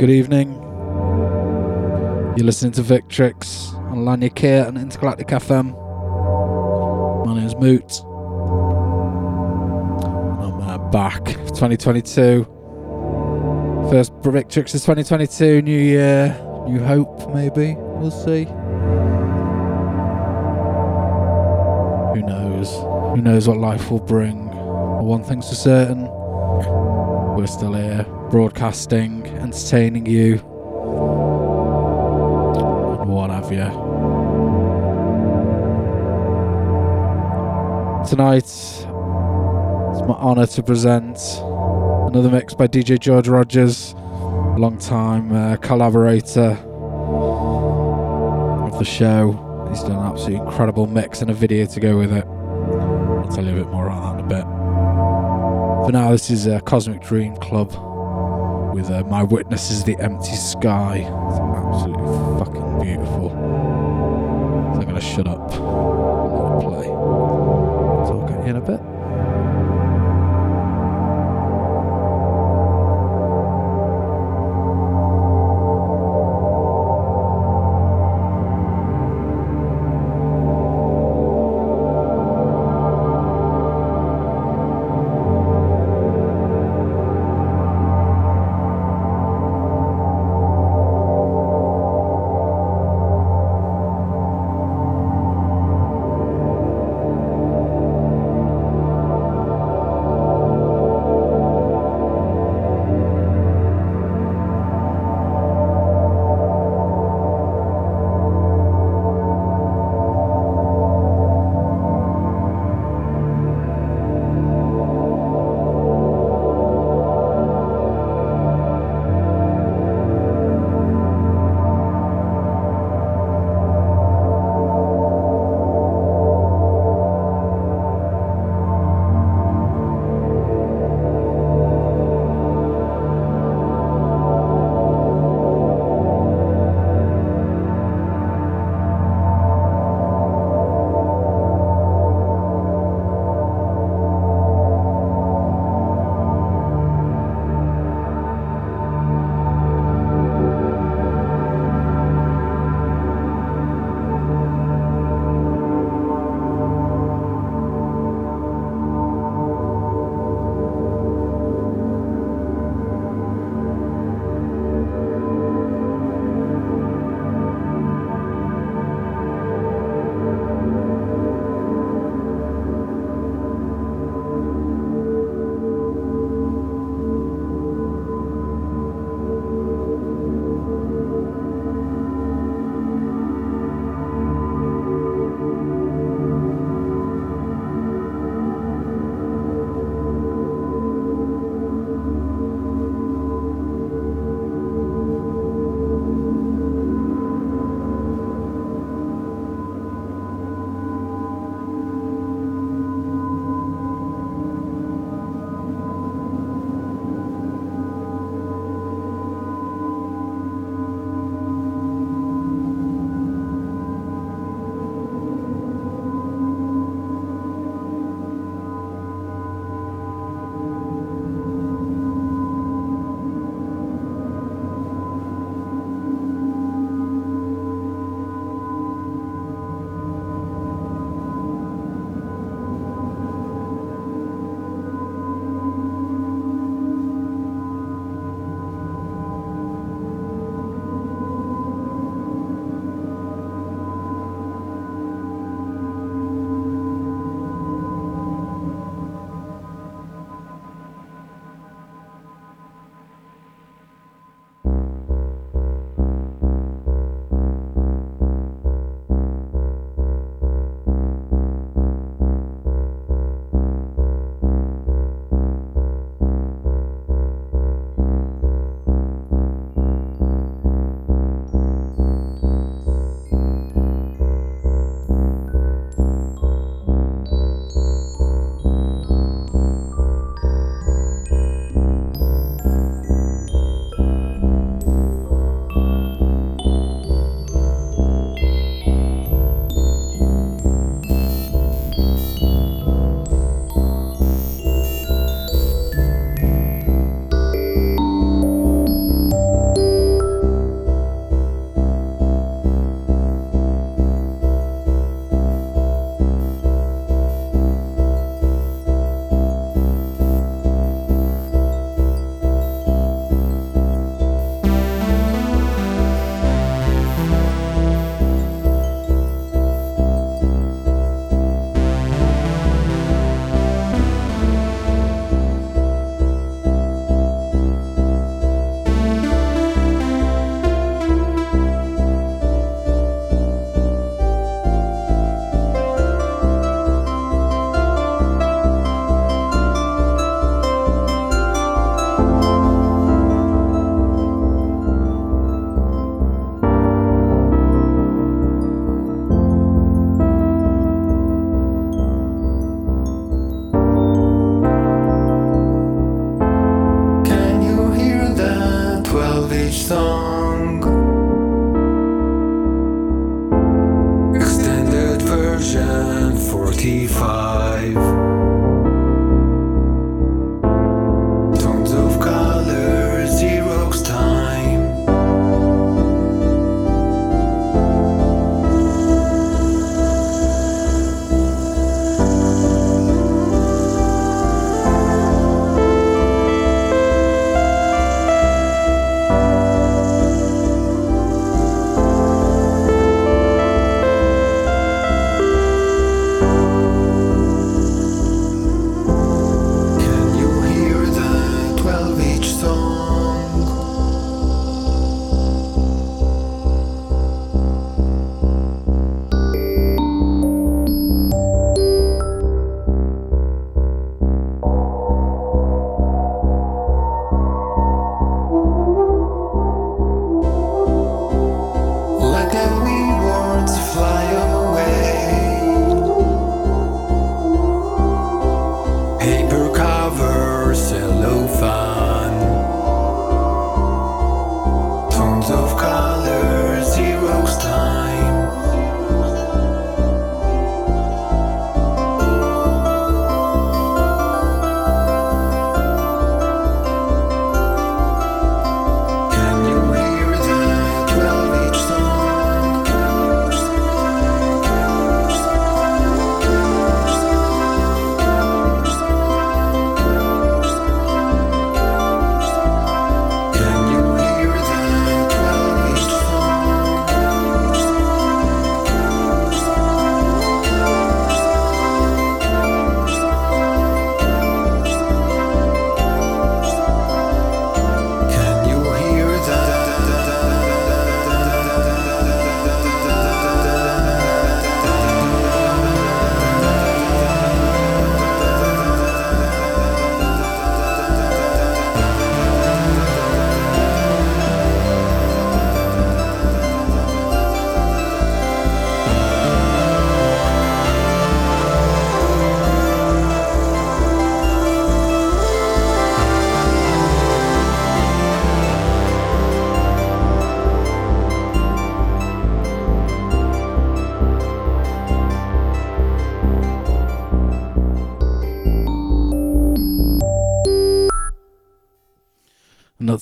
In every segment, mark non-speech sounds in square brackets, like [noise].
Good evening. You're listening to Victrix on Lanyard Care and Intergalactic FM. My name is Moot. I'm uh, back. 2022. First Victrix is 2022. New year, new hope, maybe. We'll see. Who knows? Who knows what life will bring? One thing's for certain we're still here, broadcasting, entertaining you, and what have you. Tonight, it's my honour to present another mix by DJ George Rogers, a long time uh, collaborator of the show. He's done an absolutely incredible mix and a video to go with it. I'll tell you a bit more on that in a bit. For now, this is a Cosmic Dream Club with uh, My Witness is the Empty Sky.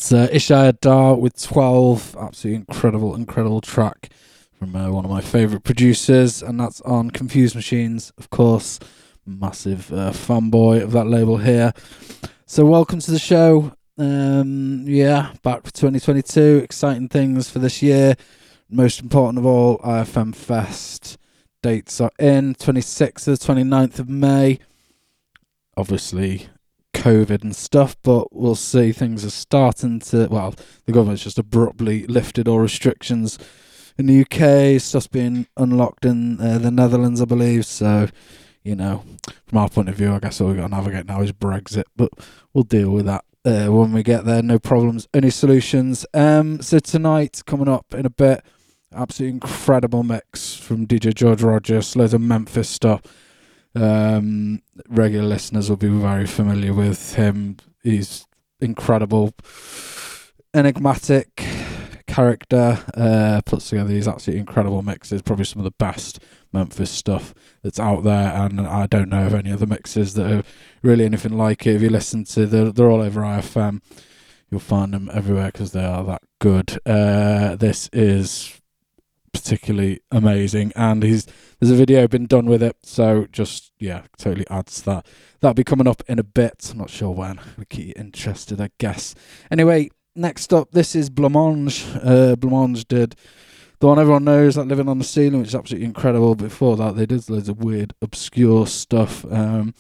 That's uh, Ishai Adar with 12. Absolutely incredible, incredible track from uh, one of my favourite producers. And that's on Confused Machines, of course. Massive uh, fanboy of that label here. So, welcome to the show. Um, yeah, back for 2022. Exciting things for this year. Most important of all, IFM Fest. Dates are in 26th to the 29th of May. Obviously, COVID and stuff, but we'll see things are starting to. Well, the government's just abruptly lifted all restrictions in the UK. Stuff's being unlocked in uh, the Netherlands, I believe. So, you know, from our point of view, I guess all we've got to navigate now is Brexit, but we'll deal with that. Uh, when we get there, no problems, only solutions. Um, so tonight, coming up in a bit, absolutely incredible mix from DJ George Rogers, loads of Memphis stuff um, regular listeners will be very familiar with him. He's incredible, enigmatic character. Uh, puts together these absolutely incredible mixes. Probably some of the best Memphis stuff that's out there, and I don't know of any other mixes that are really anything like it. If you listen to, they're, they're all over IFM. You'll find them everywhere because they are that good. Uh, this is particularly amazing, and he's there's a video been done with it, so just yeah, totally adds that. That'll be coming up in a bit. I'm not sure when. I'll keep you interested, I guess. Anyway, next up, this is Blancmange. Uh, did the one everyone knows, like Living on the Ceiling, which is absolutely incredible. Before that, they did loads of weird, obscure stuff. Um,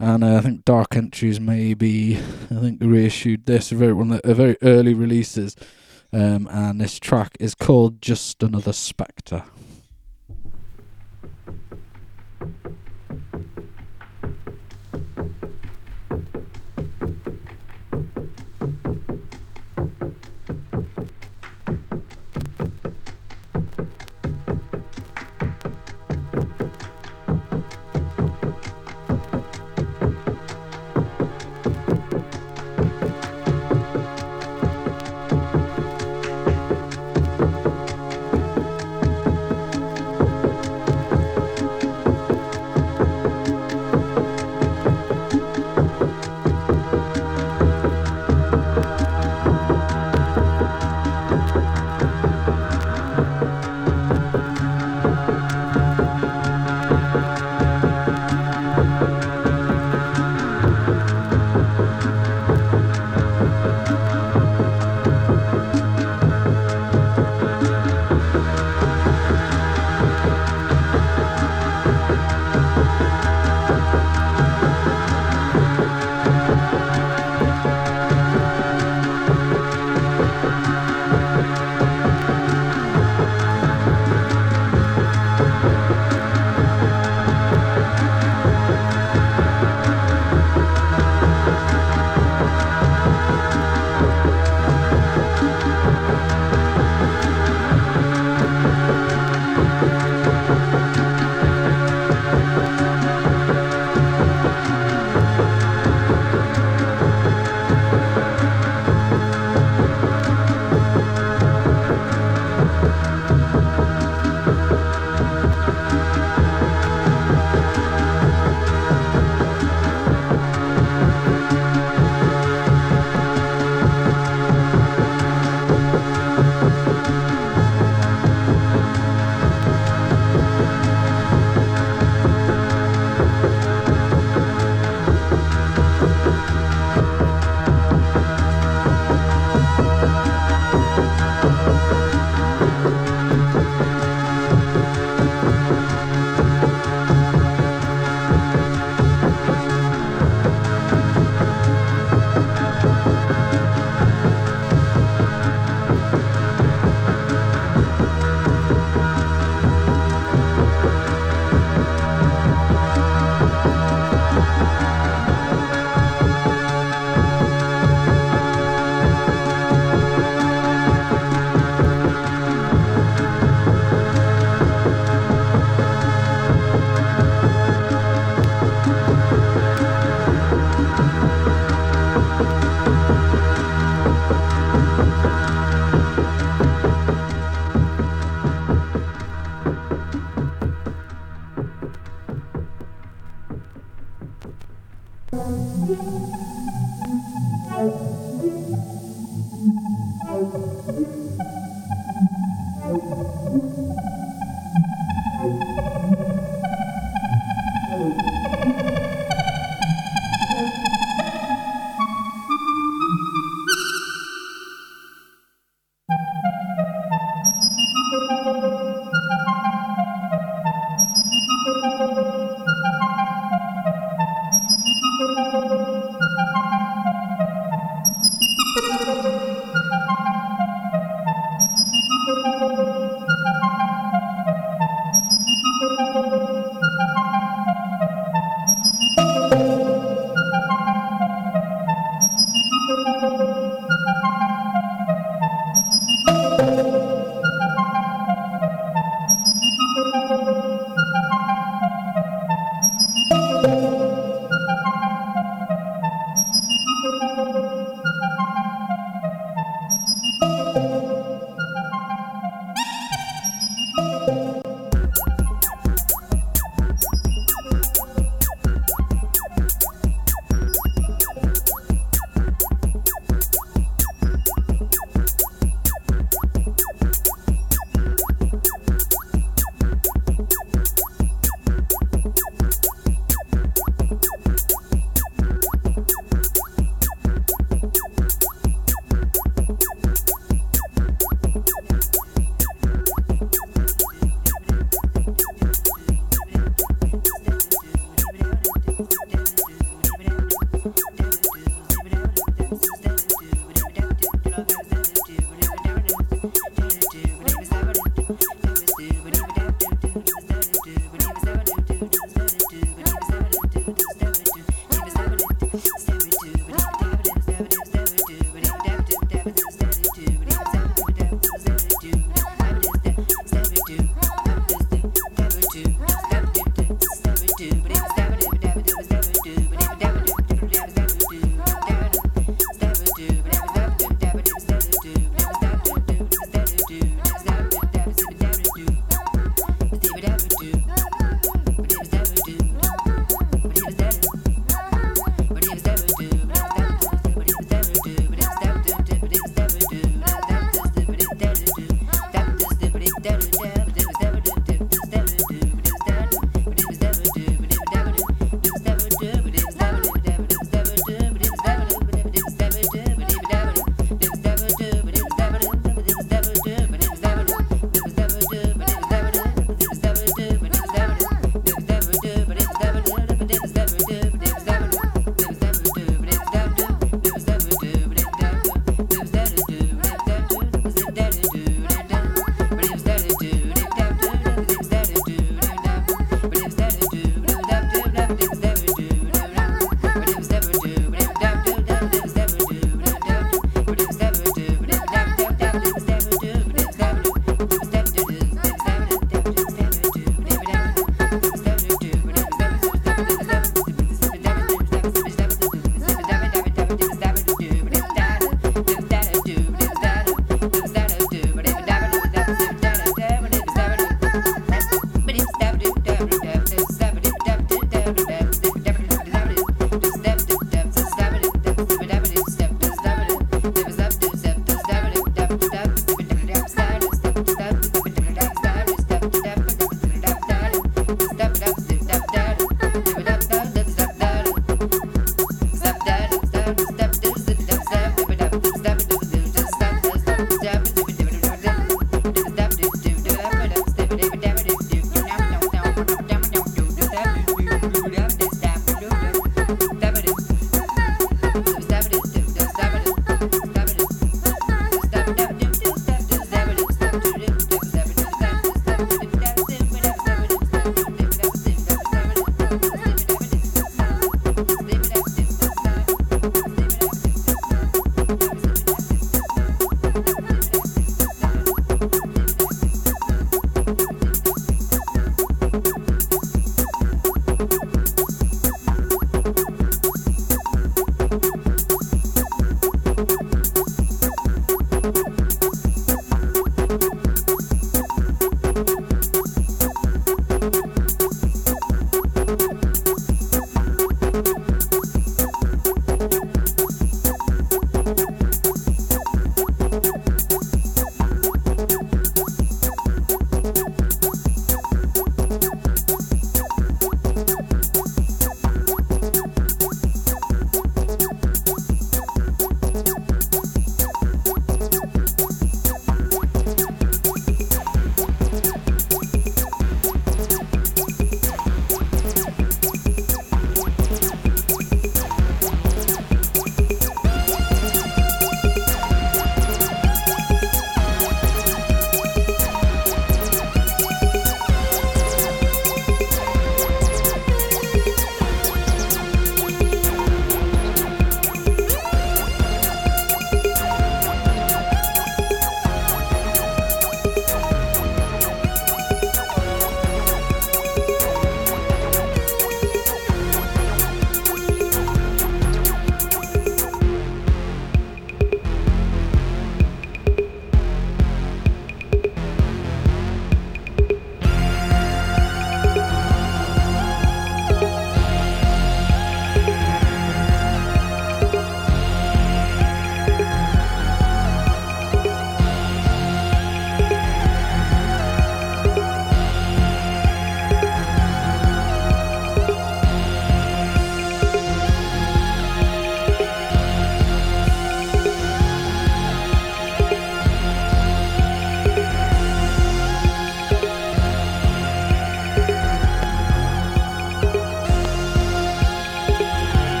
and uh, I think Dark Entries maybe, I think they reissued this, a very, one of the, a very early releases. Um, and this track is called Just Another Spectre.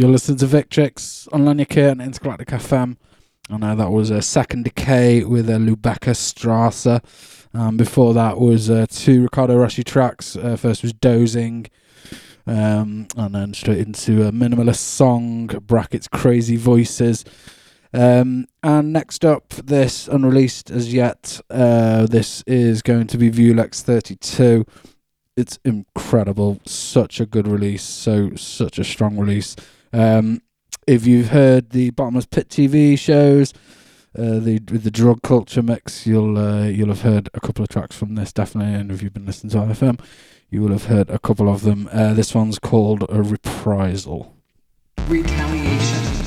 You're listening to Victrix on Lanyaka and Intergalactic FM. I know that was a Second Decay with a Lubeckerstrasse. Um, before that was uh, two Riccardo Rocchi tracks. Uh, first was Dozing, um, and then straight into a minimalist song, brackets Crazy Voices. Um, and next up, this unreleased as yet, uh, this is going to be Vulex 32. It's incredible. Such a good release. So, such a strong release. Um, if you've heard the Bottomless Pit TV shows, uh, the the Drvg Cvltvre mix, you'll uh, you'll have heard a couple of tracks from this definitely. And if you've been listening to IFM, you will have heard a couple of them. Uh, this one's called a reprisal. Retaliation.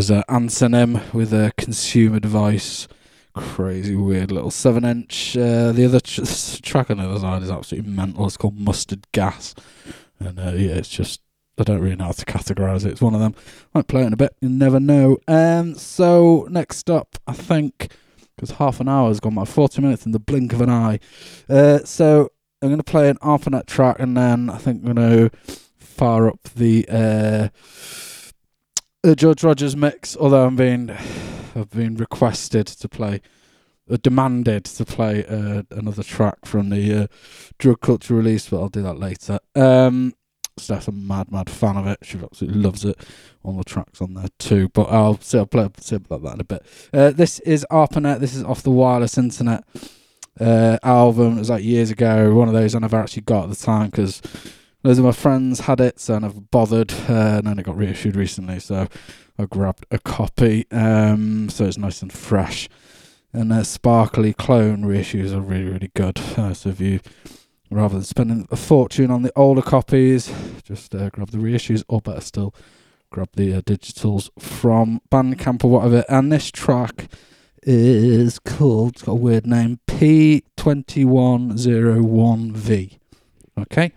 Was uh, Antonym with a consumer device. Crazy, weird little 7 inch. Uh, the other tr- [laughs] track on the other side is absolutely mental. It's called Mustard Gas. And uh, yeah, it's just, I don't really know how to categorise it. It's one of them. I Might play it in a bit, you never know. Um, so, next up, I think, because half an hour has gone by 40 minutes in the blink of an eye. Uh, so, I'm going to play an ARPANET track and then I think I'm going to fire up the. Uh, George Rogers mix, although I'm being I've been requested to play, uh, demanded to play uh, another track from the uh, Drvg Cvltvre release, but I'll do that later. Um, Steph's a mad, mad fan of it. She absolutely loves it. All the tracks on there too, but I'll say I'll play say about that in a bit. Uh, this is ARPANET. This is off the Wireless Internet uh, album. It was like years ago. One of those I never actually got at the time because Loads of my friends had it, so I never bothered. Uh, and then it got reissued recently, so I grabbed a copy. Um, so it's nice and fresh. And a sparkly clone reissues are really, really good. Uh, so if you, rather than spending a fortune on the older copies, just uh, grab the reissues, or better still, grab the uh, digitals from Bandcamp or whatever. And this track is called, it's got a weird name, P2101V. Okay.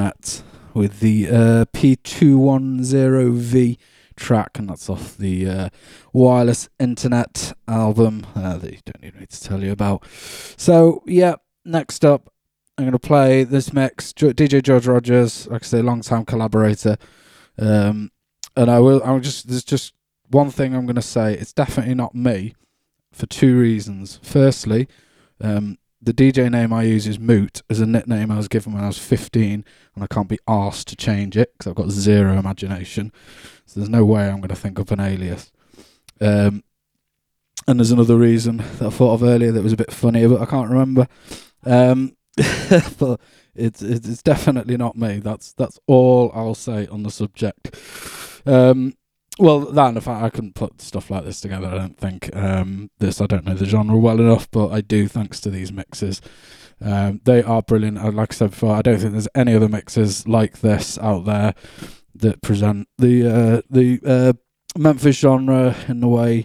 Uh, with the uh, P210V track, and that's off the uh, Wireless Internet album uh, that you don't need me to tell you about. So, yeah, next up, I'm going to play this mix. DJ George Rogers, like I say, long time collaborator. Um, and I will, I'm just, there's just one thing I'm going to say. It's definitely not me for two reasons. Firstly, um, the DJ name I use is Moot as a nickname I was given when I was 15, and I can't be asked to change it because I've got zero imagination. So there's no way I'm going to think up an alias. Um, and there's another reason that I thought of earlier that was a bit funnier, but I can't remember. Um, [laughs] but it's it's definitely not me. That's that's all I'll say on the subject. Um, well, that and the fact I couldn't put stuff like this together. I don't think um, this. I don't know the genre well enough, but I do thanks to these mixes. Um, they are brilliant. Uh, Like I said before, I don't think there's any other mixes like this out there that present the uh, the uh, Memphis genre in the way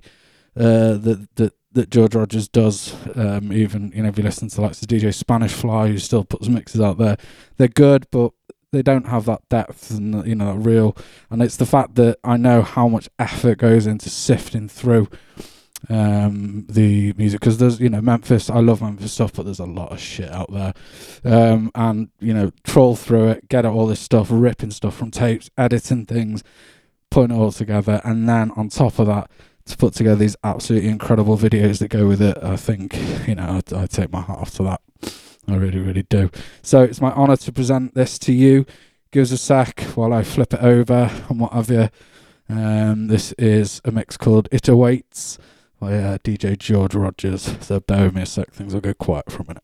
uh, that that that George Rogers does. Um, even you know if you listen to like the DJ Spanish Fly, who still puts mixes out there, they're good, but they don't have that depth and you know that real. And it's the fact that I know how much effort goes into sifting through um the music because there's you know Memphis I love Memphis stuff but there's a lot of shit out there um and you know troll through it get out all this stuff ripping stuff from tapes editing things putting it all together and then on top of that to put together these absolutely incredible videos that go with it I think you know I, I take my hat off to that I really really do so it's my honor to present this to you give us a sec while I flip it over and what have you um this is a mix called It Awaits by uh, DJ George Rogers. So bear with me a sec, things will go quiet for a minute.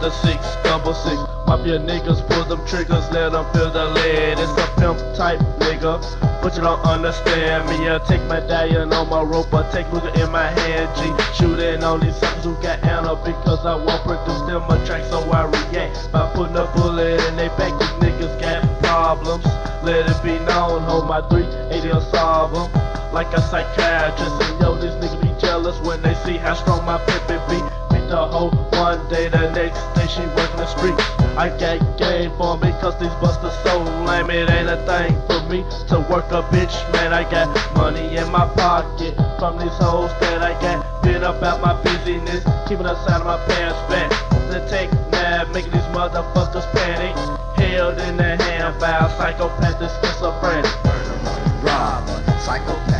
The six double six. Mafia niggas pull them triggers, let them feel the lead. It's a pimp type nigga, but you don't understand me. I take medallion on my rope, I take Luger in my hand. G shooting on these suckers who got ammo because I won't produce them a track, so I react by putting a bullet in their back. These niggas got problems. Let it be known, hold my 380 will solve them. Like a psychiatrist, and yo, these niggas be jealous when they see how strong my pimpin' be. Beat the hoe one day, the next day she working the streets. I got game for me, cause these busters so lame. It ain't a thing for me to work a bitch, man. I got money in my pocket from these hoes that I got. Been about my busyness, keeping the side of my pants back. To take nap, making these motherfuckers panic. Held in the hand by a psychopathic schizophrenic. robber, psychopathic,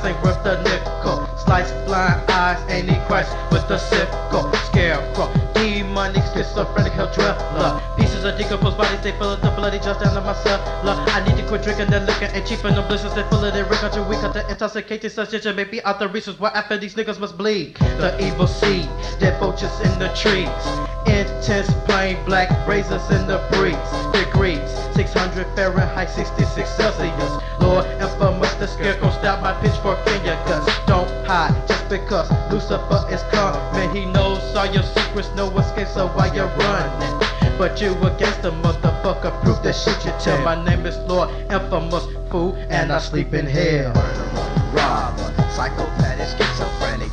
slicing with the nickel. Slice blind eyes, ain't he Christ with the sickle. Scarecrow, demonic, schizophrenic, hell dweller. Pieces of decomposed bodies, they fill up the bloody just down to my cellar. I need to quit drinking the liquor and cheaping the blisters. they fill it in Rick until we cut the intoxicating suggestion. Maybe out the reasons why after these niggas must bleed. The evil seed, dead vultures in the trees. Intense plain black razors in the breeze. Degrees 600 Fahrenheit, 66 Celsius. Lord infamous, the scarecrow stop my pitchfork in your guts. Don't hide just because Lucifer is coming. He knows all your secrets, no escape, so why you running? But you against the motherfucker, prove the shit you tell. My name is Lord Infamous Fool, and I sleep in hell. robber, psychopathic, schizophrenic,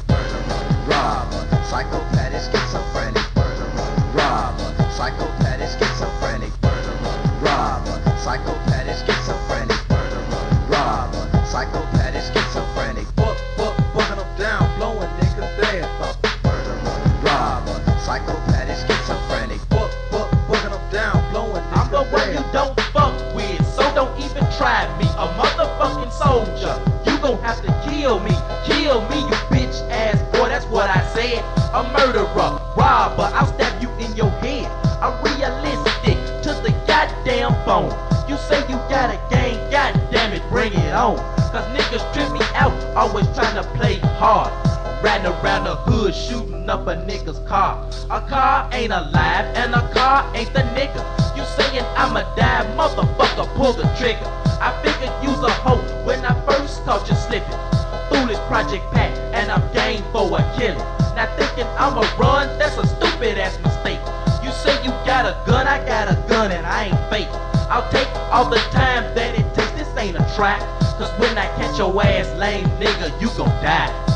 robber, psychopathic, schizophrenic, robber, psychopathic, schizophrenic, robber, psychopathic, dead. you so don't even try me. Soldier, gon' kill me, you bitch ass boy, that's what I said. A murderer, robber, I'll stab you in your head. I'm realistic to the goddamn bone. You say you got a gang, goddamn it, bring it on. Cause niggas trip me out, always trying to play hard. Riding around the hood, shooting up a nigga's car. A car ain't alive, and a car ain't the nigga. You saying I'm a die, motherfucker, pull the trigger. I figured you's a hoe caught you slipping. Foolish Project Pack, and I'm game for a killing. Now thinking I'ma run, that's a stupid ass mistake. You say you got a gun, I got a gun, and I ain't fake. I'll take all the time that it takes, this ain't a trap. Cause when I catch your ass, lame nigga, you gon' die.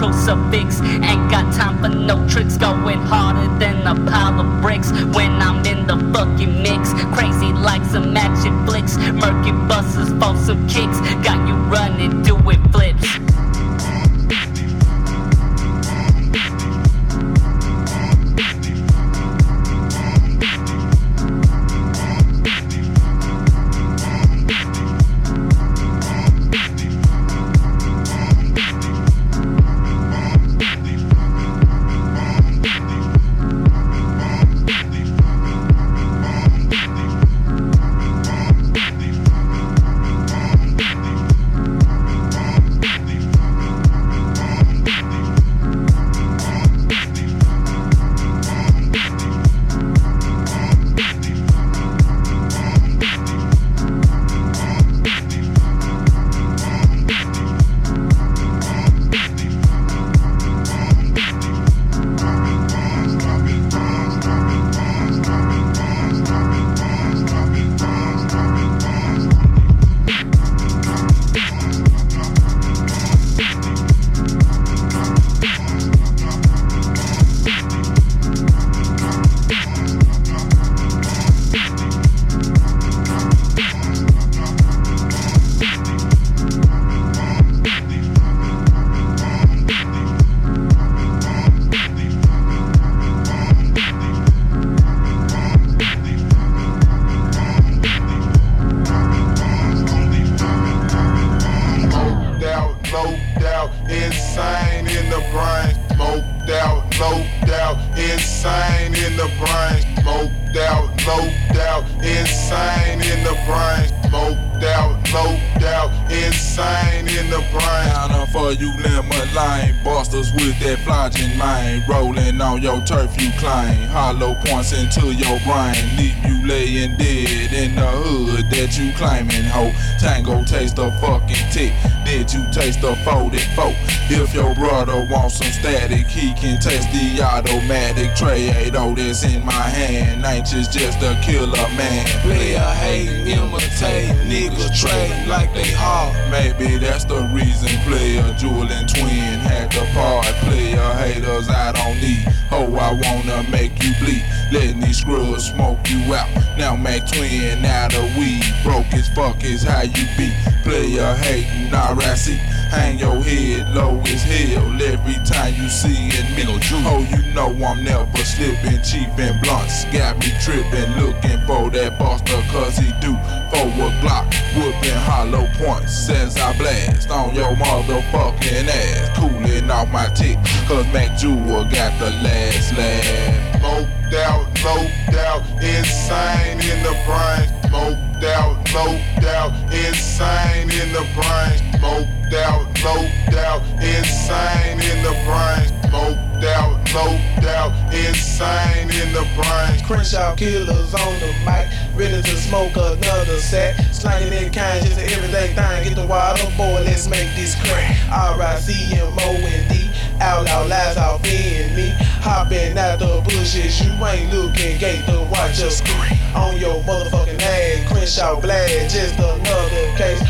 Crucifix. Ain't got time for no tricks. Going harder than a pile of bricks. When I'm in the fucking mix. Crazy like some action flicks. Murky buses for some kicks. Got you running, doing flips. Can taste the automatic Trado that's in my hand. Just just a killer man. Player hate, imitate, niggas trade like they hard. Maybe that's the reason player Jewel and Twin had to part. Player haters I don't need. Oh, I wanna make you bleed. Letting these scrubs smoke you out. Now make twin out of weed. Broke as fuck is how you be. Player hating, RIC. Hang your head low as hell every time you see it. Me, oh, you know I'm never slipping cheap and blunts. Got me tripping, looking for that buster, cause he do. For a Glock, whooping hollow points as I blast on your motherfucking ass. Cooling off my tick, cause Mac Jewel got the last laugh. Smoked out, low out, insane in the brain smoked out, low out, insane in the brain. Smoked out, low out, insane in the brain. Smoked out, low out, insane in the brain. Crenshaw killers on the mic, ready to smoke another sack. Slanging that kind, just an everyday thing. Get the water, boy, let's make this crack. R-I-C-M-O-N-D. Outlaw lies off in me. Hopping out the bushes, you ain't looking gate to watch us screen. On your motherfucking ass, Crenshaw blast, just another case.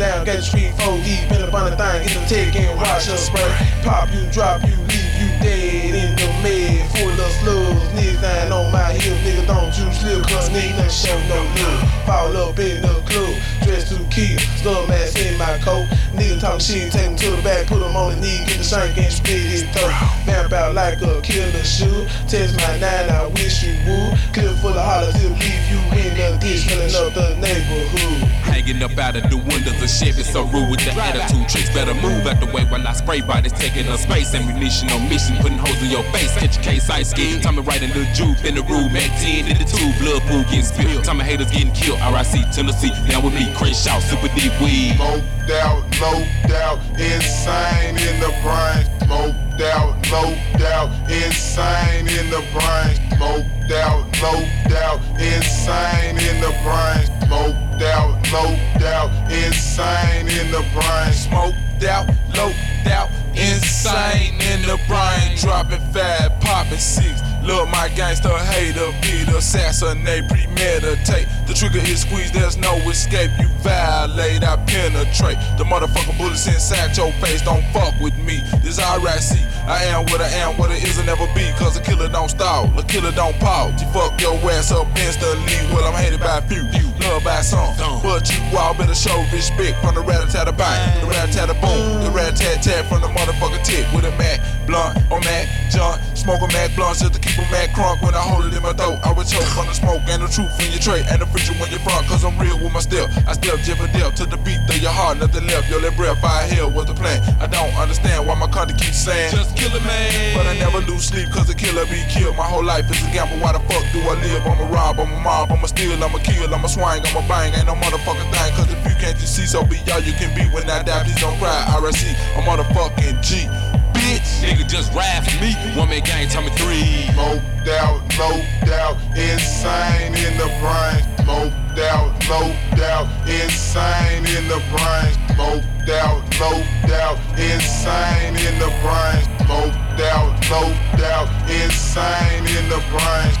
Down Gate Street, 4 deep in the bonnet thing, get the tick and watch us spray. Pop you, drop you, leave you dead in the mud, full of slugs. Niggas down on my heel, nigga don't you slip, cause nigga show no love. Fall up in the club, dressed to kill, slug mask in my coat. Nigga talk shit, take him to the back, put him on the knee, get the shank and split his throat. Vamp out like a killer shoe. Test my nine, I wish you would. Clip full of hollers, he'll leave you in the ditch, filling up the neighborhood. Hanging up out of the windows of Chevy So rude with the attitude, tricks better move out the way while I spray bodies, taking up space. Ammunition on mission, putting holes in your face. Catch your case, ice skin. Time to write a little juke in the room, Mac 10 in the two, blood pool getting spilled. Time of haters getting killed. RIC Tennessee, down with me, Shout, super deep weed. Smoked out, low doubt, insane in the brain. Smoked out, low doubt, insane in the brain. Smoked out, low doubt, insane in the brain. Smoked out, low doubt, insane in the brain. Smoked out, low doubt, insane in the brain. Dropping five, popping six. Look, my gangster hater, beat, assassinate, premeditate. The trigger is squeezed, there's no escape. You violate, I penetrate. The motherfucking bullets inside your face, don't fuck with me. This RIC, I am what I am, what it is will never be. Cause a killer don't stall, a killer don't pause. You fuck your ass up instantly. Well, I'm hated by a few, loved by some. But you all better show respect from the rat tat the bang, the rat tat boom, the rat tat tat from the motherfucking tip with a Mac blunt or Mac John. Smoke a Mac blunt just to keep a Mac crunk when I hold it in my throat. I would choke from the smoke and the truth in your tray and the future when you're front. Cause I'm real with my step. I step and dip to the beat of your heart, nothing left. Yo, that breath I hear was the plan. I don't understand why my country keeps saying just kill a man. But I never lose sleep cause a killer be killed. My whole life is a gamble. Why the fuck do I live? I'm a rob, I'm a mob, I'm a steal, I'm a kill, I'm a swing, I'm a bang. Ain't no motherfucking thing. Cause if you can't just see, so be all you can be. When I die, please don't cry. RIC, a motherfucking G. Bitch, nigga just ride for me. One man gang, tell me three. Smoked out, low doubt, insane in the brain. Smoked out, low doubt, insane in the brain. Smoked out, low doubt, insane in the brain. Smoked out, low doubt, insane in the brain.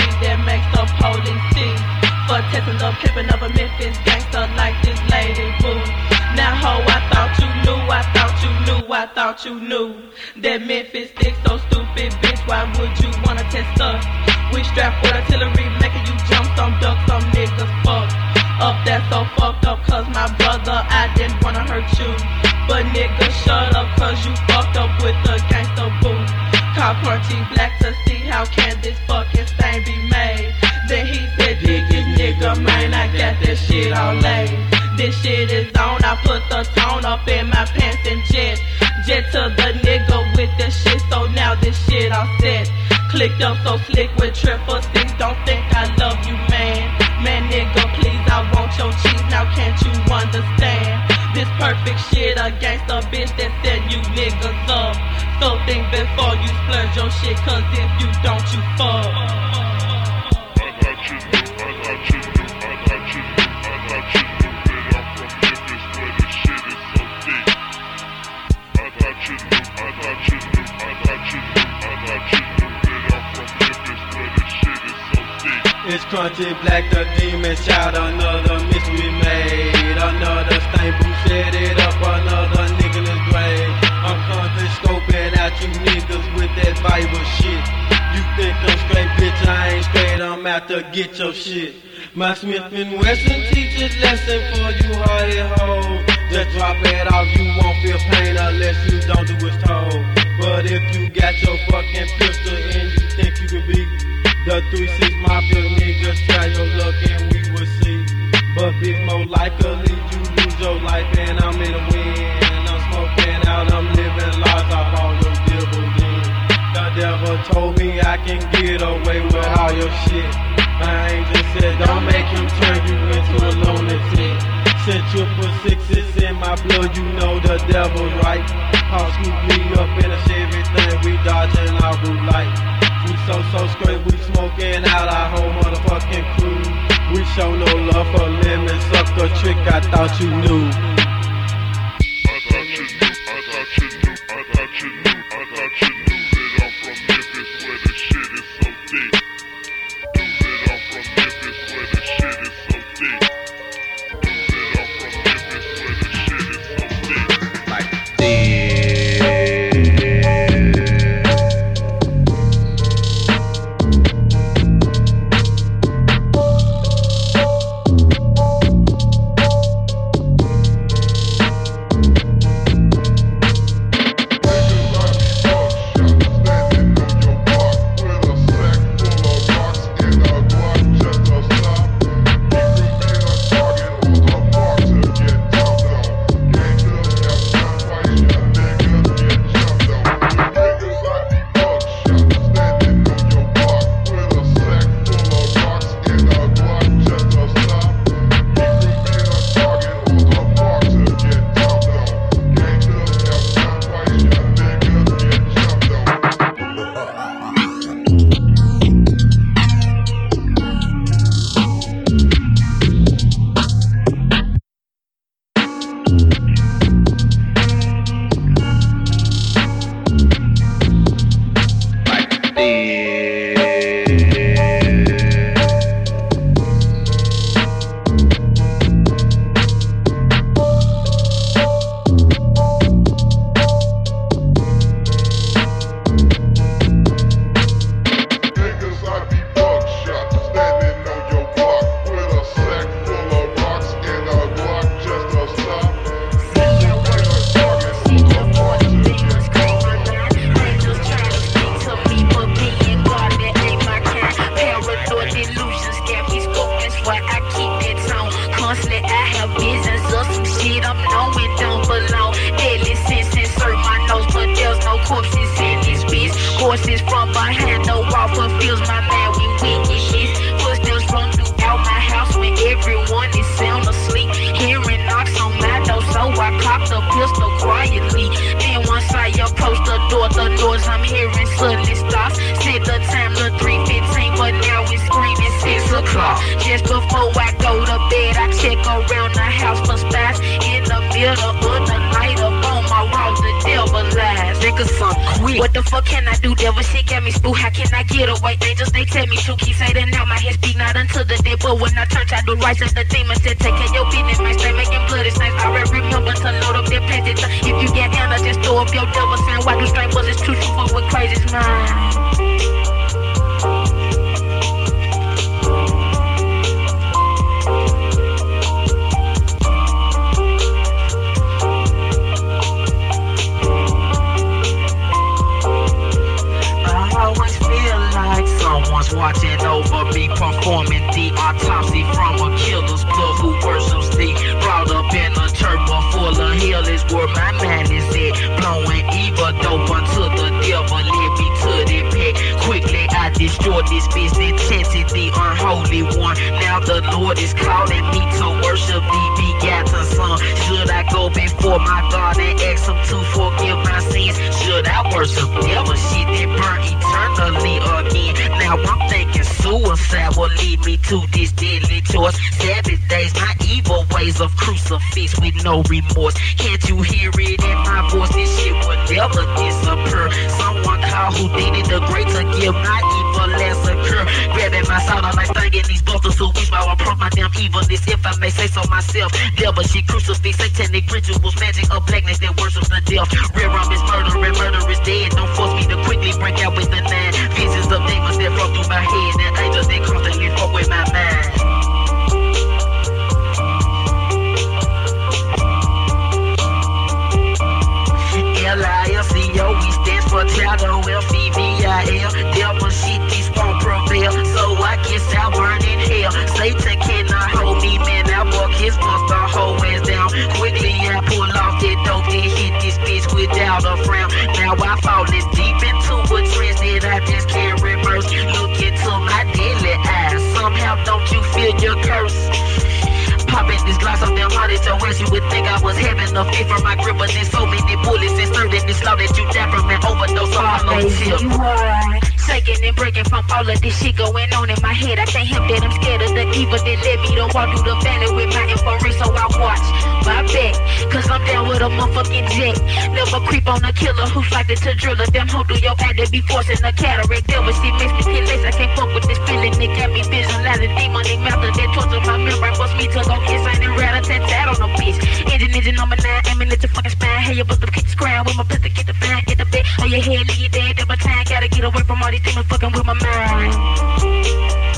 For testing the pimping of a Memphis gangster like this lady boo. Now ho, I thought you knew, I thought you knew, I thought you knew that Memphis sticks so stupid, bitch. Why would you wanna test us? We strapped with artillery, making you jump some duck, some niggas fuck up. That's so fucked up, cause my brother, I didn't wanna hurt you. But nigga, shut up, cause you fucked up with the gangster boo. Call Crunchy Black to see how can this fucking thing be made. Then he said, dig nigga, man, I got this shit all laid. This shit is on, I put the tone up in my pants and jet. Jet to the nigga with this shit, so now this shit all set. Clicked up so slick with triple six, don't think I love you, man. Man, nigga, please, I want your cheese, now can't you understand? This perfect shit against a It's black, the demon shout, another mystery made. Another stain, boo set it up, another nigga is grave. I'm constantly scoping out you niggas with that Bible shit. You think I'm straight, bitch, I ain't straight, I'm out to get your shit. My Smith and Wesson teaches lesson for you hard hoes. Just drop it off, you won't feel pain unless you don't do as told. But if you got your fucking pistol and you think you can beat the 3-6 mafia niggas, try your luck and we will see. But it's more likely you lose your life and I'm in the wind. I'm smoking out, I'm living large off all your dibbles in. The devil told me I can get away with all your shit. My angel said don't make him turn you into a lunatic. Sent triple sixes in my blood, you know the devil's right. I'll scoop me up in a Chevy thing, we dodging our blue light. We so so straight, we out our whole motherfucking crew. We show no love for lemon, suck a trick I thought you knew. Papa feels my bad when wicked shits. Footsteps run throughout my house when everyone is sound asleep. Hearing knocks on my door, so I cock the pistol quietly. Then once I approach the door, the doors I'm hearing suddenly stops. Said the time to 3:15, but now it's screaming six o'clock. Just before I go to bed, I check around the house for spies in the middle of the walls, the devil lies. Nigga, some quick. What the fuck can I do? Devil shit got me spooked. How can I get away? Angels, they tell me to keep saying now. My head speak not until the dead. But when I turn, I do right, said the demons said, take care of your business, man. Stay making bloody signs. I remember to load up their pants. If you get Anna, just throw up your double sign. Why do strange bullets too shoot fuck with crazy's mind? Watching over me, performing the autopsy from a killer's blood who worships thee. Brought up in a turbo full of hell is where my man is at. Blowing evil dope unto the devil, lead me destroy this intensity, the unholy one. Now the Lord is calling me to worship the begotten Son. Should I go before my God and ask him to forgive my sins? Should I worship devil shit that burn eternally again? Now I'm thinking suicide will lead me to this deadly choice. Sabbath days, my evil ways of crucifix with no remorse. Can't you hear it in my voice? This shit will never disappear. Someone call Houdini the Great to give my evil last occur. Grabbing my soul, I'm like thinking these busters who weep while I approach my damn evilness. If I may say so myself, devil shit, crucifix, satanic rituals, magic of blackness that worships the death. Real rum is murder and murder is dead. Don't force me to quickly break out with the nine visions of demons that flow through my head and angels that constantly fuck with my mind. Stands for child O-F-E-V-I-L. Devil shit, this won't prevail, so I guess I'll burn in hell. Satan cannot hold me, man, I walk his monster whole ass down. Quickly I pull off that dope, then hit this bitch without a frown. Now I fall this deep into a trance that I just can't reverse. Look into my deadly eyes, somehow don't you feel your curse? Popping this glass of them heart so west you would think I was having a fit from my grip, but there's so many bullets inserted this law that you die from an overdose on hollow tip. You shaking and breaking from all of this shit going on in my head. I can't help that I'm scared of the evil that led me to walk through the valley with my infrared, so I watch my back. Cause I'm down with a motherfucking jet. Never creep on a killer who's likely to drill a damn hole through your eye that be forcing a cataract. Devil shit makes me feel less. I can't fuck with this feeling. It got me visualizing demonic method that torture my memory. Force me to go insane and rat a tat tat on the bitch. Engine, engine number nine, aiming at your fucking spine. Hey, you bust up, kick the ground with my pistol, get the fine, get the bit. Oh, on your head, leave you dead, double time. Gotta get away from all these demons fucking with my mind.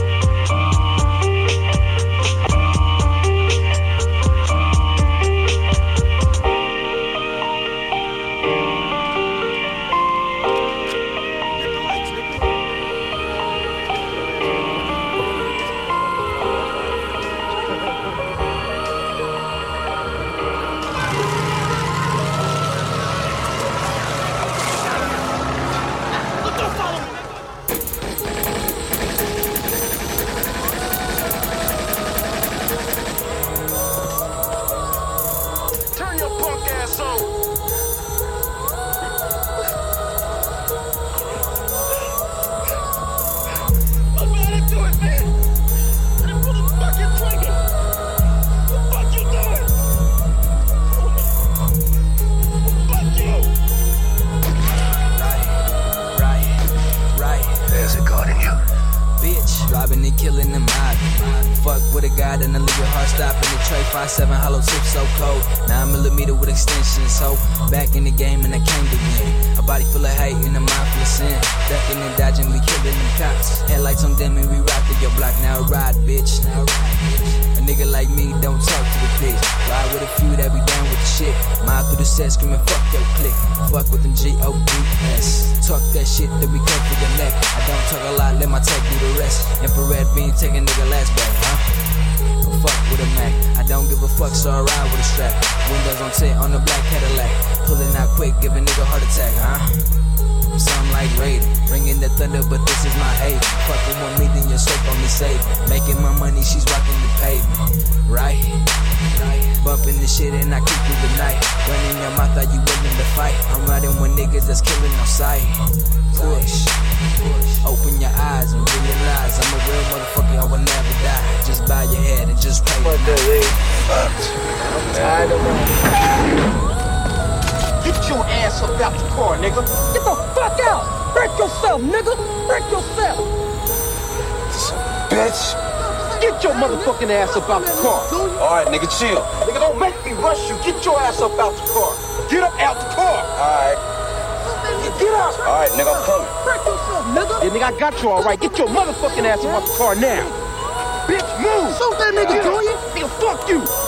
Shit. Mile through the set screaming, fuck your click. Fuck with them G-O-D-S. Talk that shit, then we come for your neck. I don't talk a lot, let my tech do the rest. Infrared beam, take a nigga last back, huh? But fuck with a Mac. I don't give a fuck, so I ride with a strap. Windows on tint on the black Cadillac. Pulling out quick, give a nigga heart attack, huh? Something like Raiden, bringing the thunder, but this is my age. Fucking with me, then your soap on me safe. Making my money, she's rocking the pavement, right? Bumping the shit and I keep through the night. Running your mouth, are you willing to fight? I'm riding with niggas that's killing on sight. Push, open your eyes and realize I'm a real motherfucker, I will never die. Just by bow your head and just pray. What the hell? I'm tired of it. Get your ass up out the car, nigga. Get the fuck out. Break yourself, nigga. Break yourself. Bitch. Get your motherfucking ass up out the car. Alright, nigga, chill. Nigga, don't make me rush you. Get your ass up out the car. Get up out the car. Alright. Get out. Alright, nigga, I'm coming. Yourself, nigga. Yeah, nigga, I got you all right. Get your motherfucking ass up out the car now. Bitch, move. Shoot that nigga, do you? Nigga, fuck you.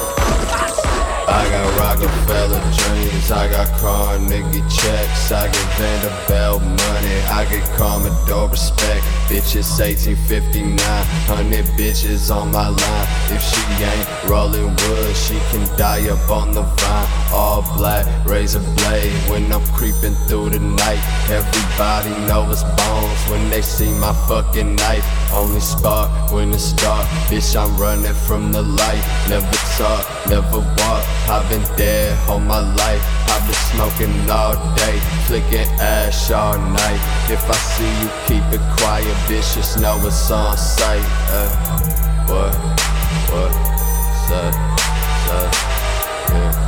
I got Rockefeller dreams, I got Carnegie checks, I get Vanderbilt money, I get Commodore respect. Bitches 1859, hundred bitches on my line. If she ain't rolling wood, she can die up on the vine. All black, razor blade when I'm creeping through the night. Everybody know it's bones when they see my fucking knife. Only spark when it's dark, bitch. I'm running from the light. Never talk, never walk. I've been dead all my life. I've been smoking all day, flicking ash all night. If I see you, keep it quiet, bitch. Just know it's on sight. Uh, what? What? Say, yeah.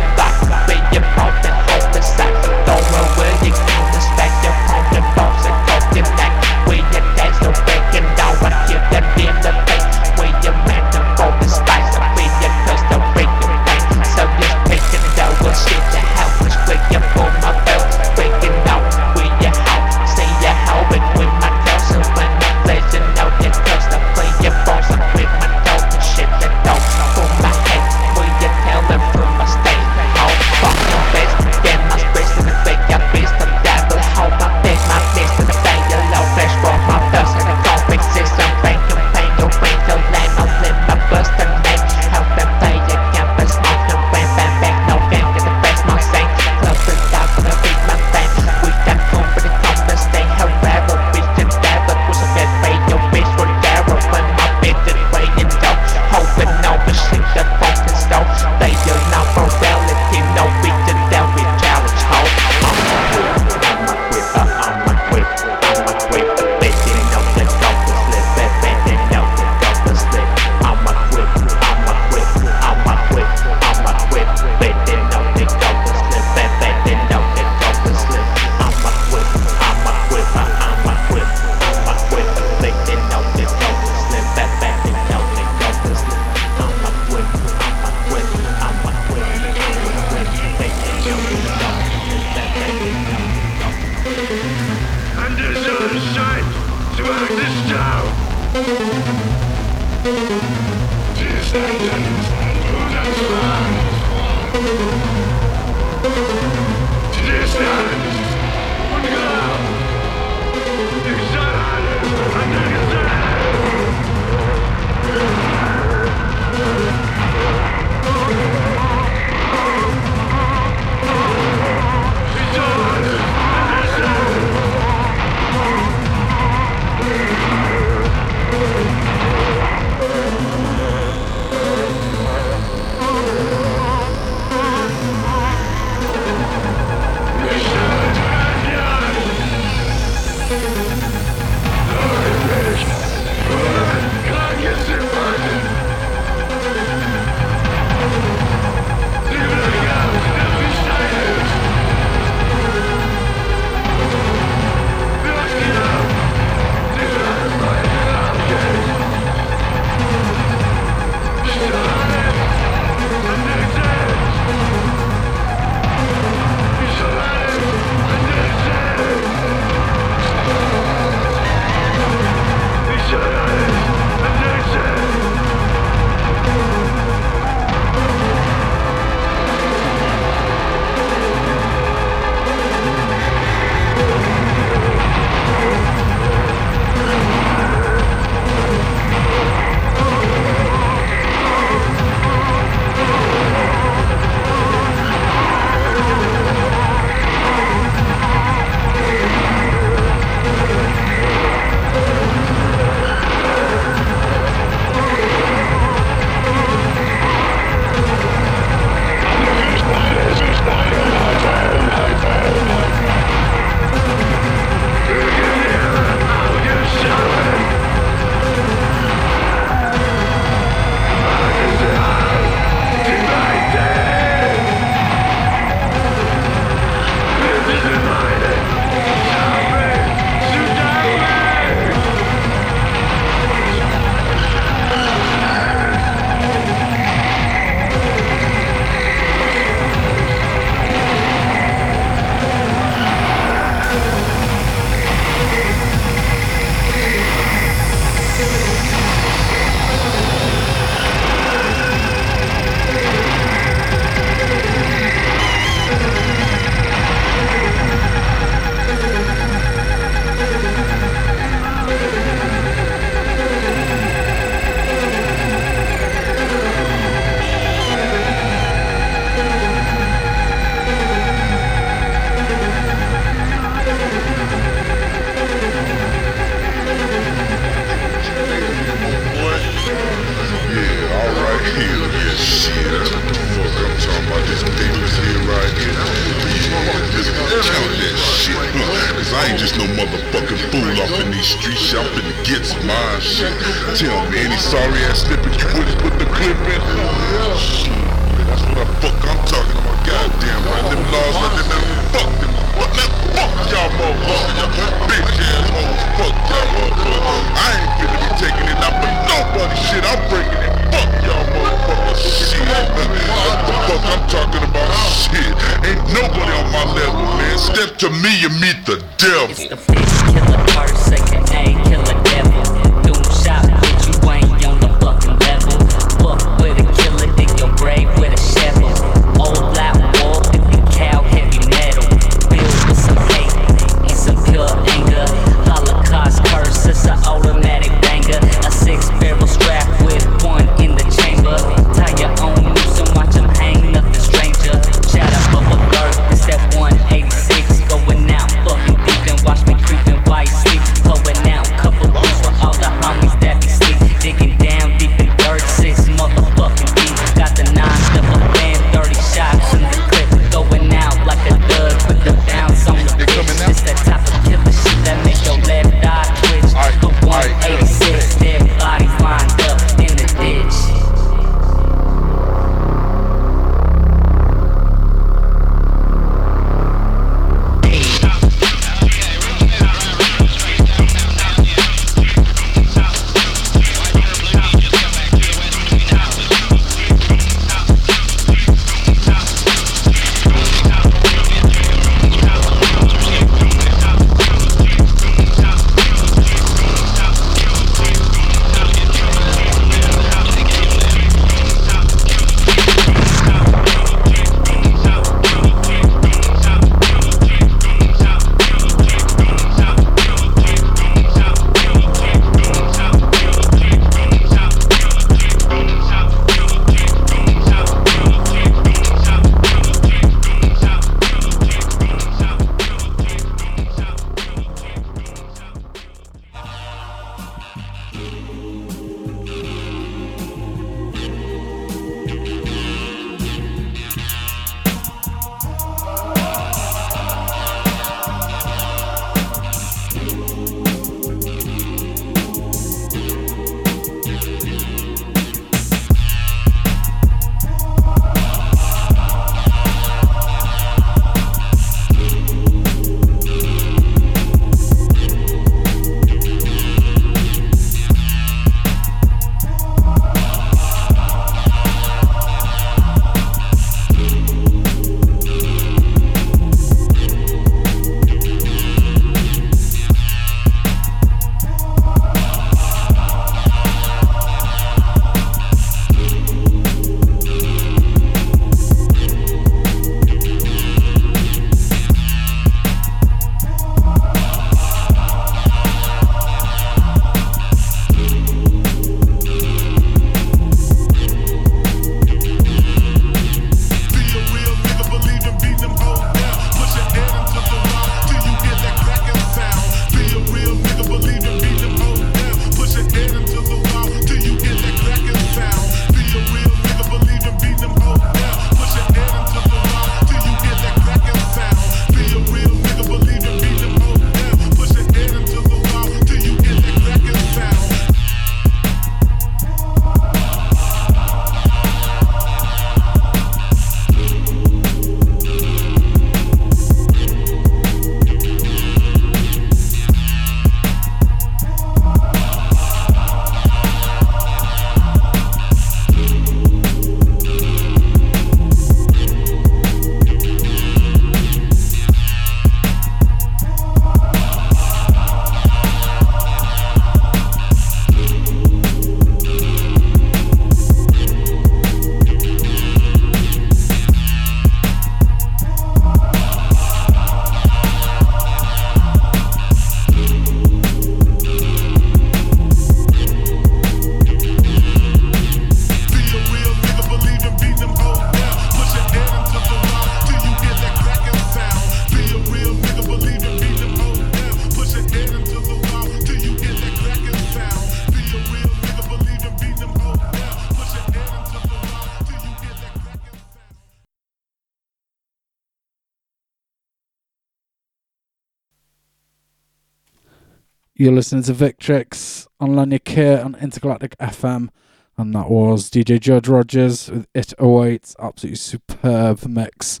You're listening to Victrix on Lanyard Care on Intergalactic FM, and that was DJ George Rogers with It Awaits. Absolutely superb mix.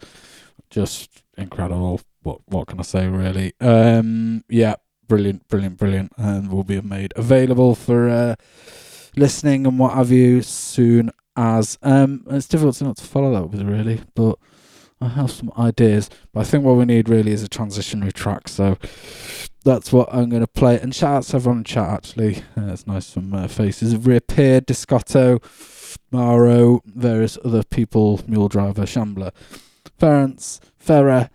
Just incredible. What what can I say really? Um yeah, brilliant, brilliant, brilliant. And will be made available for uh listening and what have you soon as um it's difficult to not to follow that with really, but I have some ideas. But I think what we need really is a transitionary track, so that's what I'm going to play. And shout out to everyone in chat, actually. Uh, it's nice some uh, faces have reappeared. Discotto, Maro, various other people, Mule Driver, Shambler, Ference, Ferrer,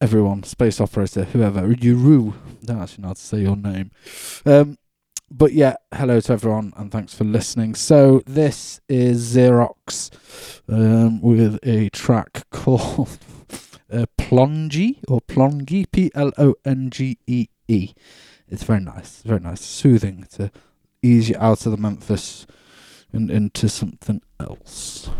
everyone, Space Operator, whoever, Yuru. Don't actually know how to say your name. Um, but yeah, hello to everyone and thanks for listening. So this is Xerrox um, with a track [laughs] called uh, Plongy or Plongy, P L O N G E E. It's very nice, very nice, soothing to ease you out of the Memphis and into something else.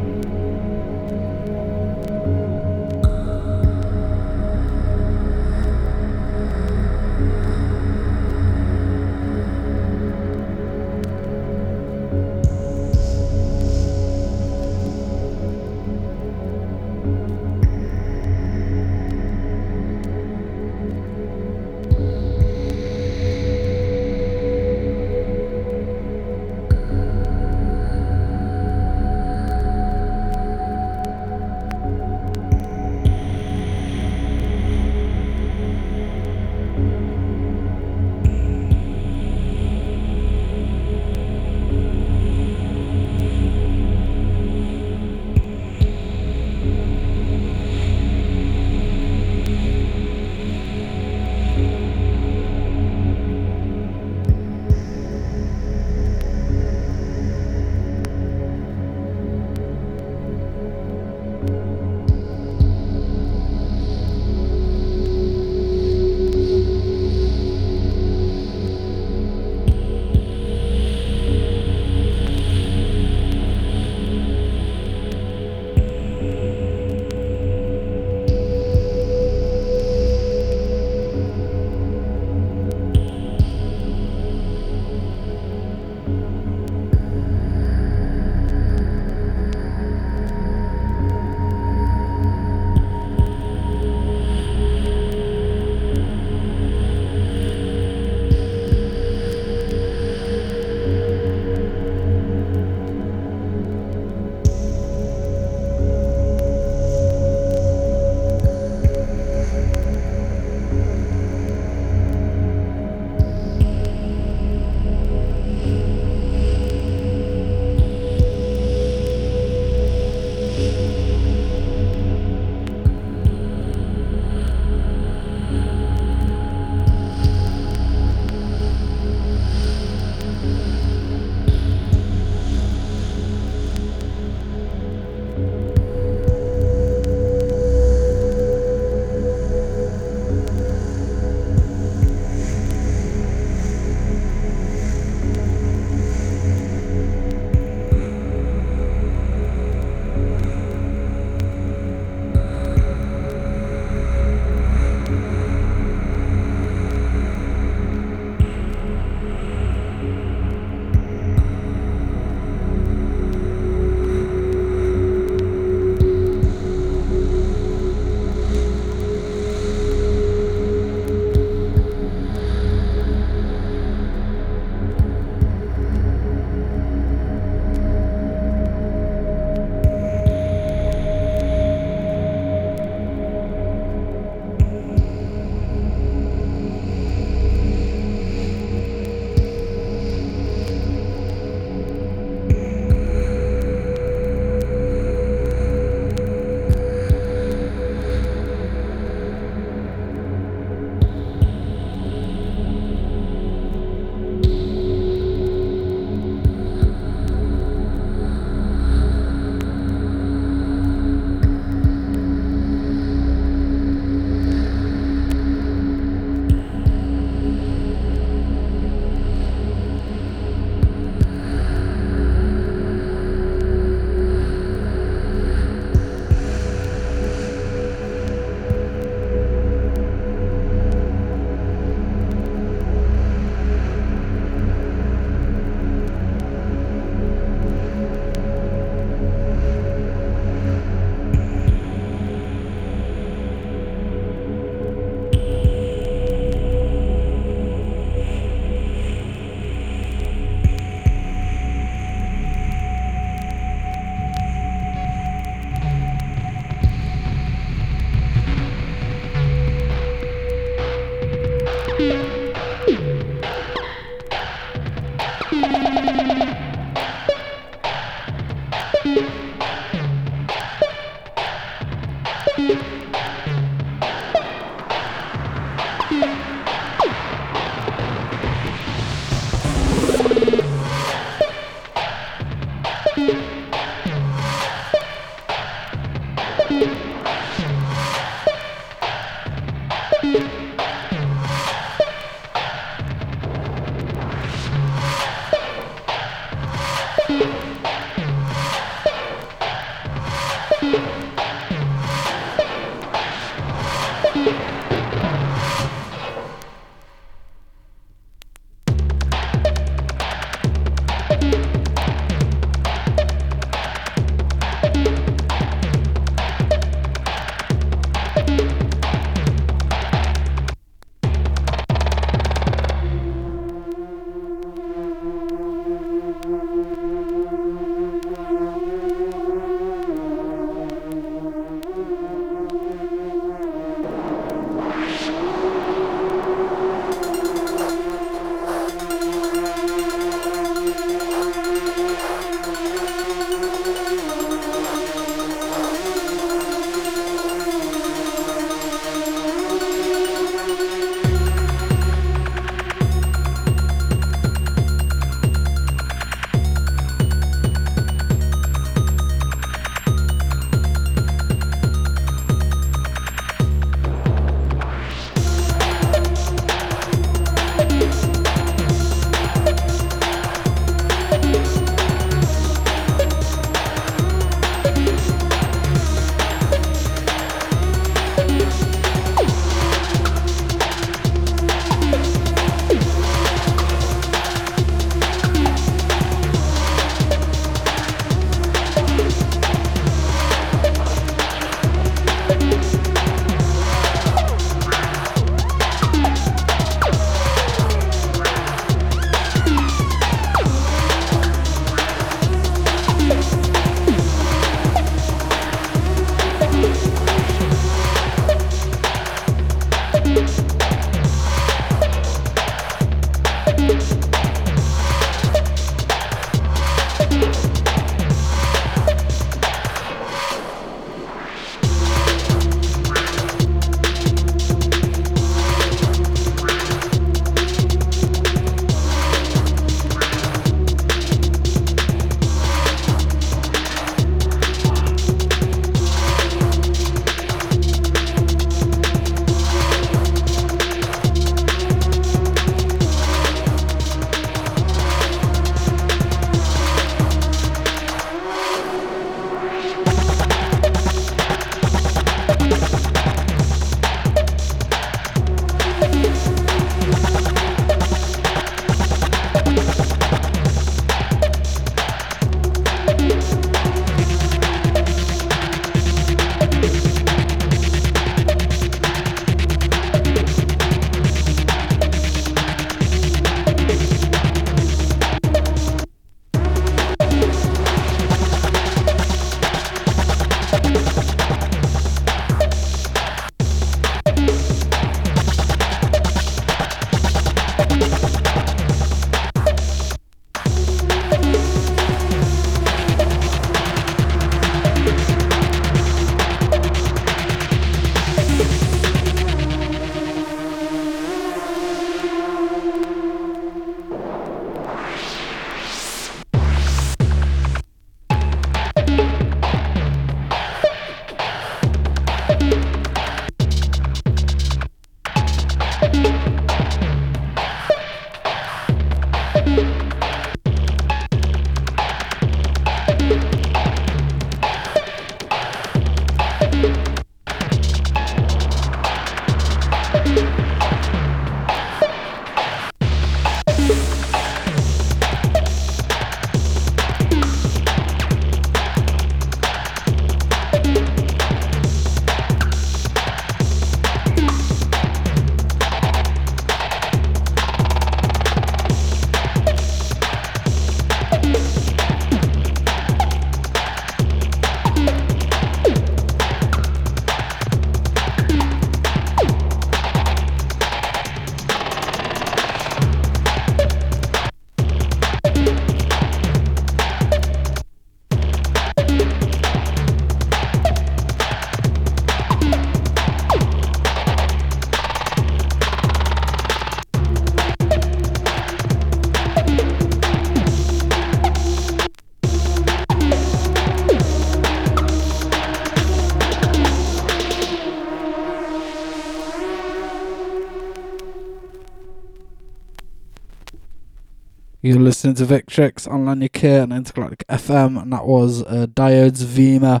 You're listening to Victrix on Lanyard K and Intergalactic FM, and that was uh, Diodes Vema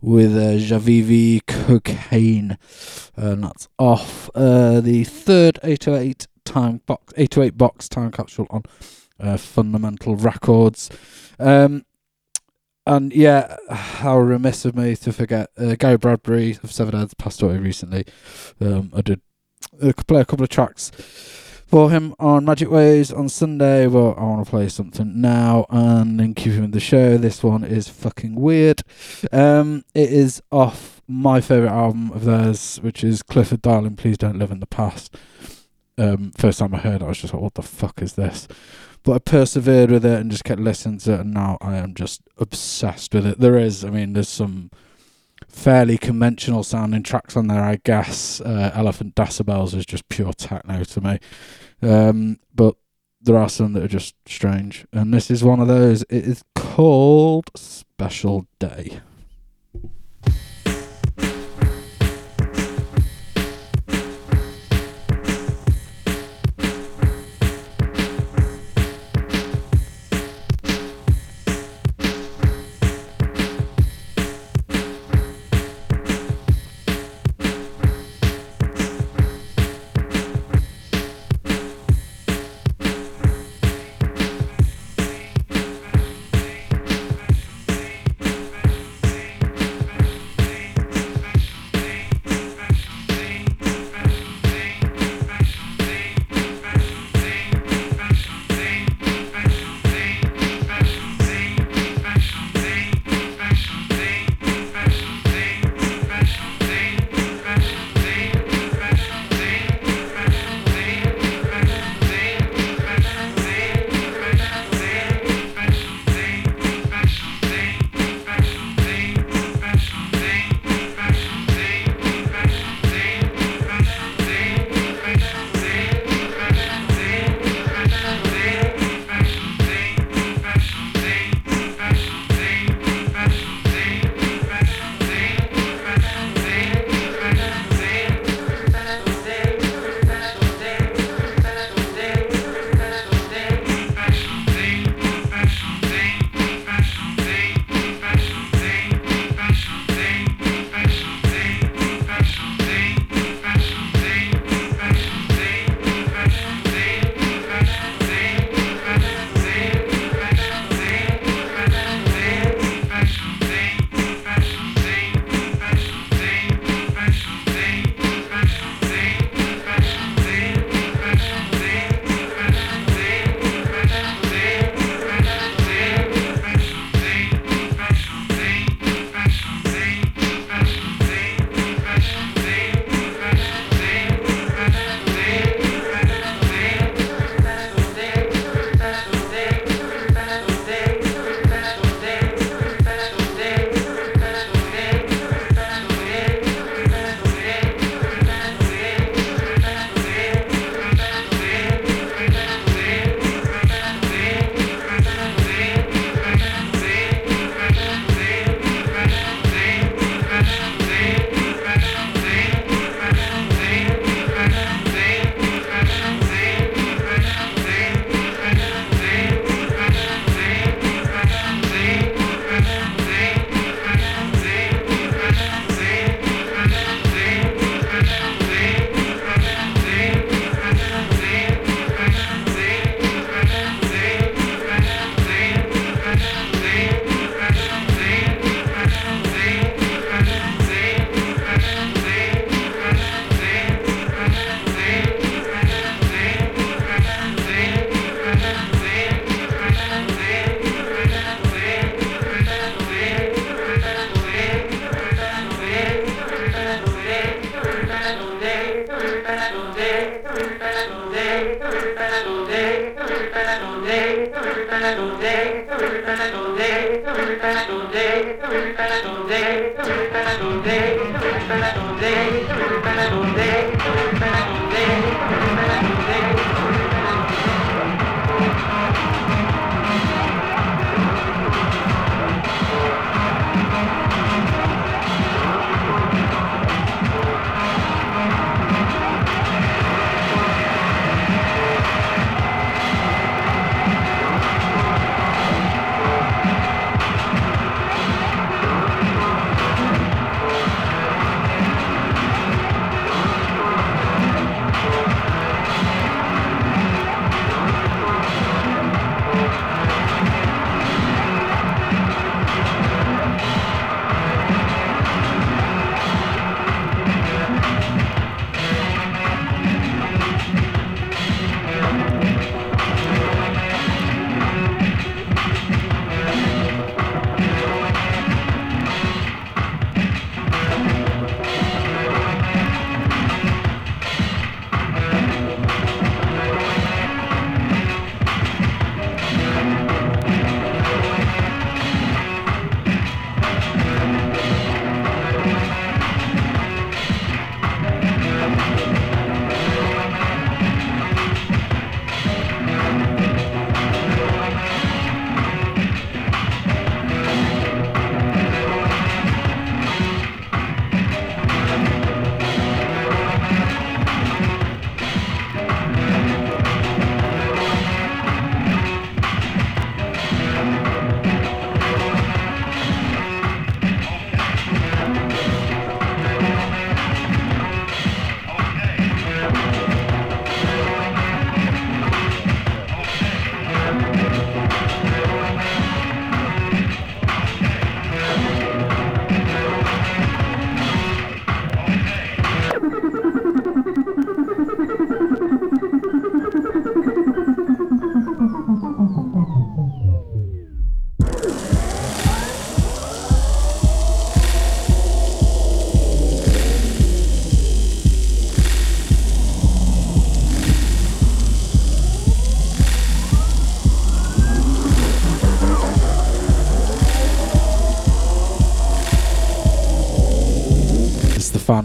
with uh, Javivi Cocaine. And that's off uh, the third 808 time box, 808 box time capsule on uh, Fundamental Records. Um, and yeah, how remiss of me to forget uh, Garry Bradbury of Severed Heads passed away recently. Um, I did play a couple of tracks for him on Magic Ways on Sunday, but I want to play something now and then keep him in the show. This one is fucking weird. Um, it is off my favourite album of theirs, which is Clifford Darling, Please Don't Live in the Past. Um, first time I heard it, I was just like, what the fuck is this? But I persevered with it and just kept listening to it, and now I am just obsessed with it. There is, I mean, there's some fairly conventional sounding tracks on there, I guess. Uh, Elephant Decibels is just pure techno to me. Um, but there are some that are just strange. And this is one of those. It is called Special Day.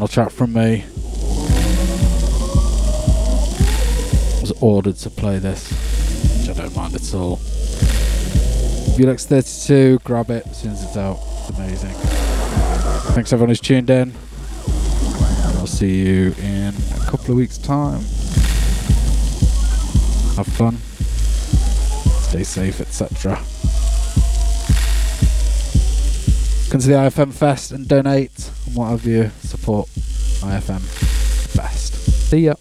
Track from me. I was ordered to play this, which I don't mind at all. Vulex 32, grab it as it's out. It's amazing. Thanks everyone who's tuned in. I'll see you in a couple of weeks' time. Have fun. Stay safe, etc. Come to the IFM Fest and donate and what have you. Support IFM Fest. See ya.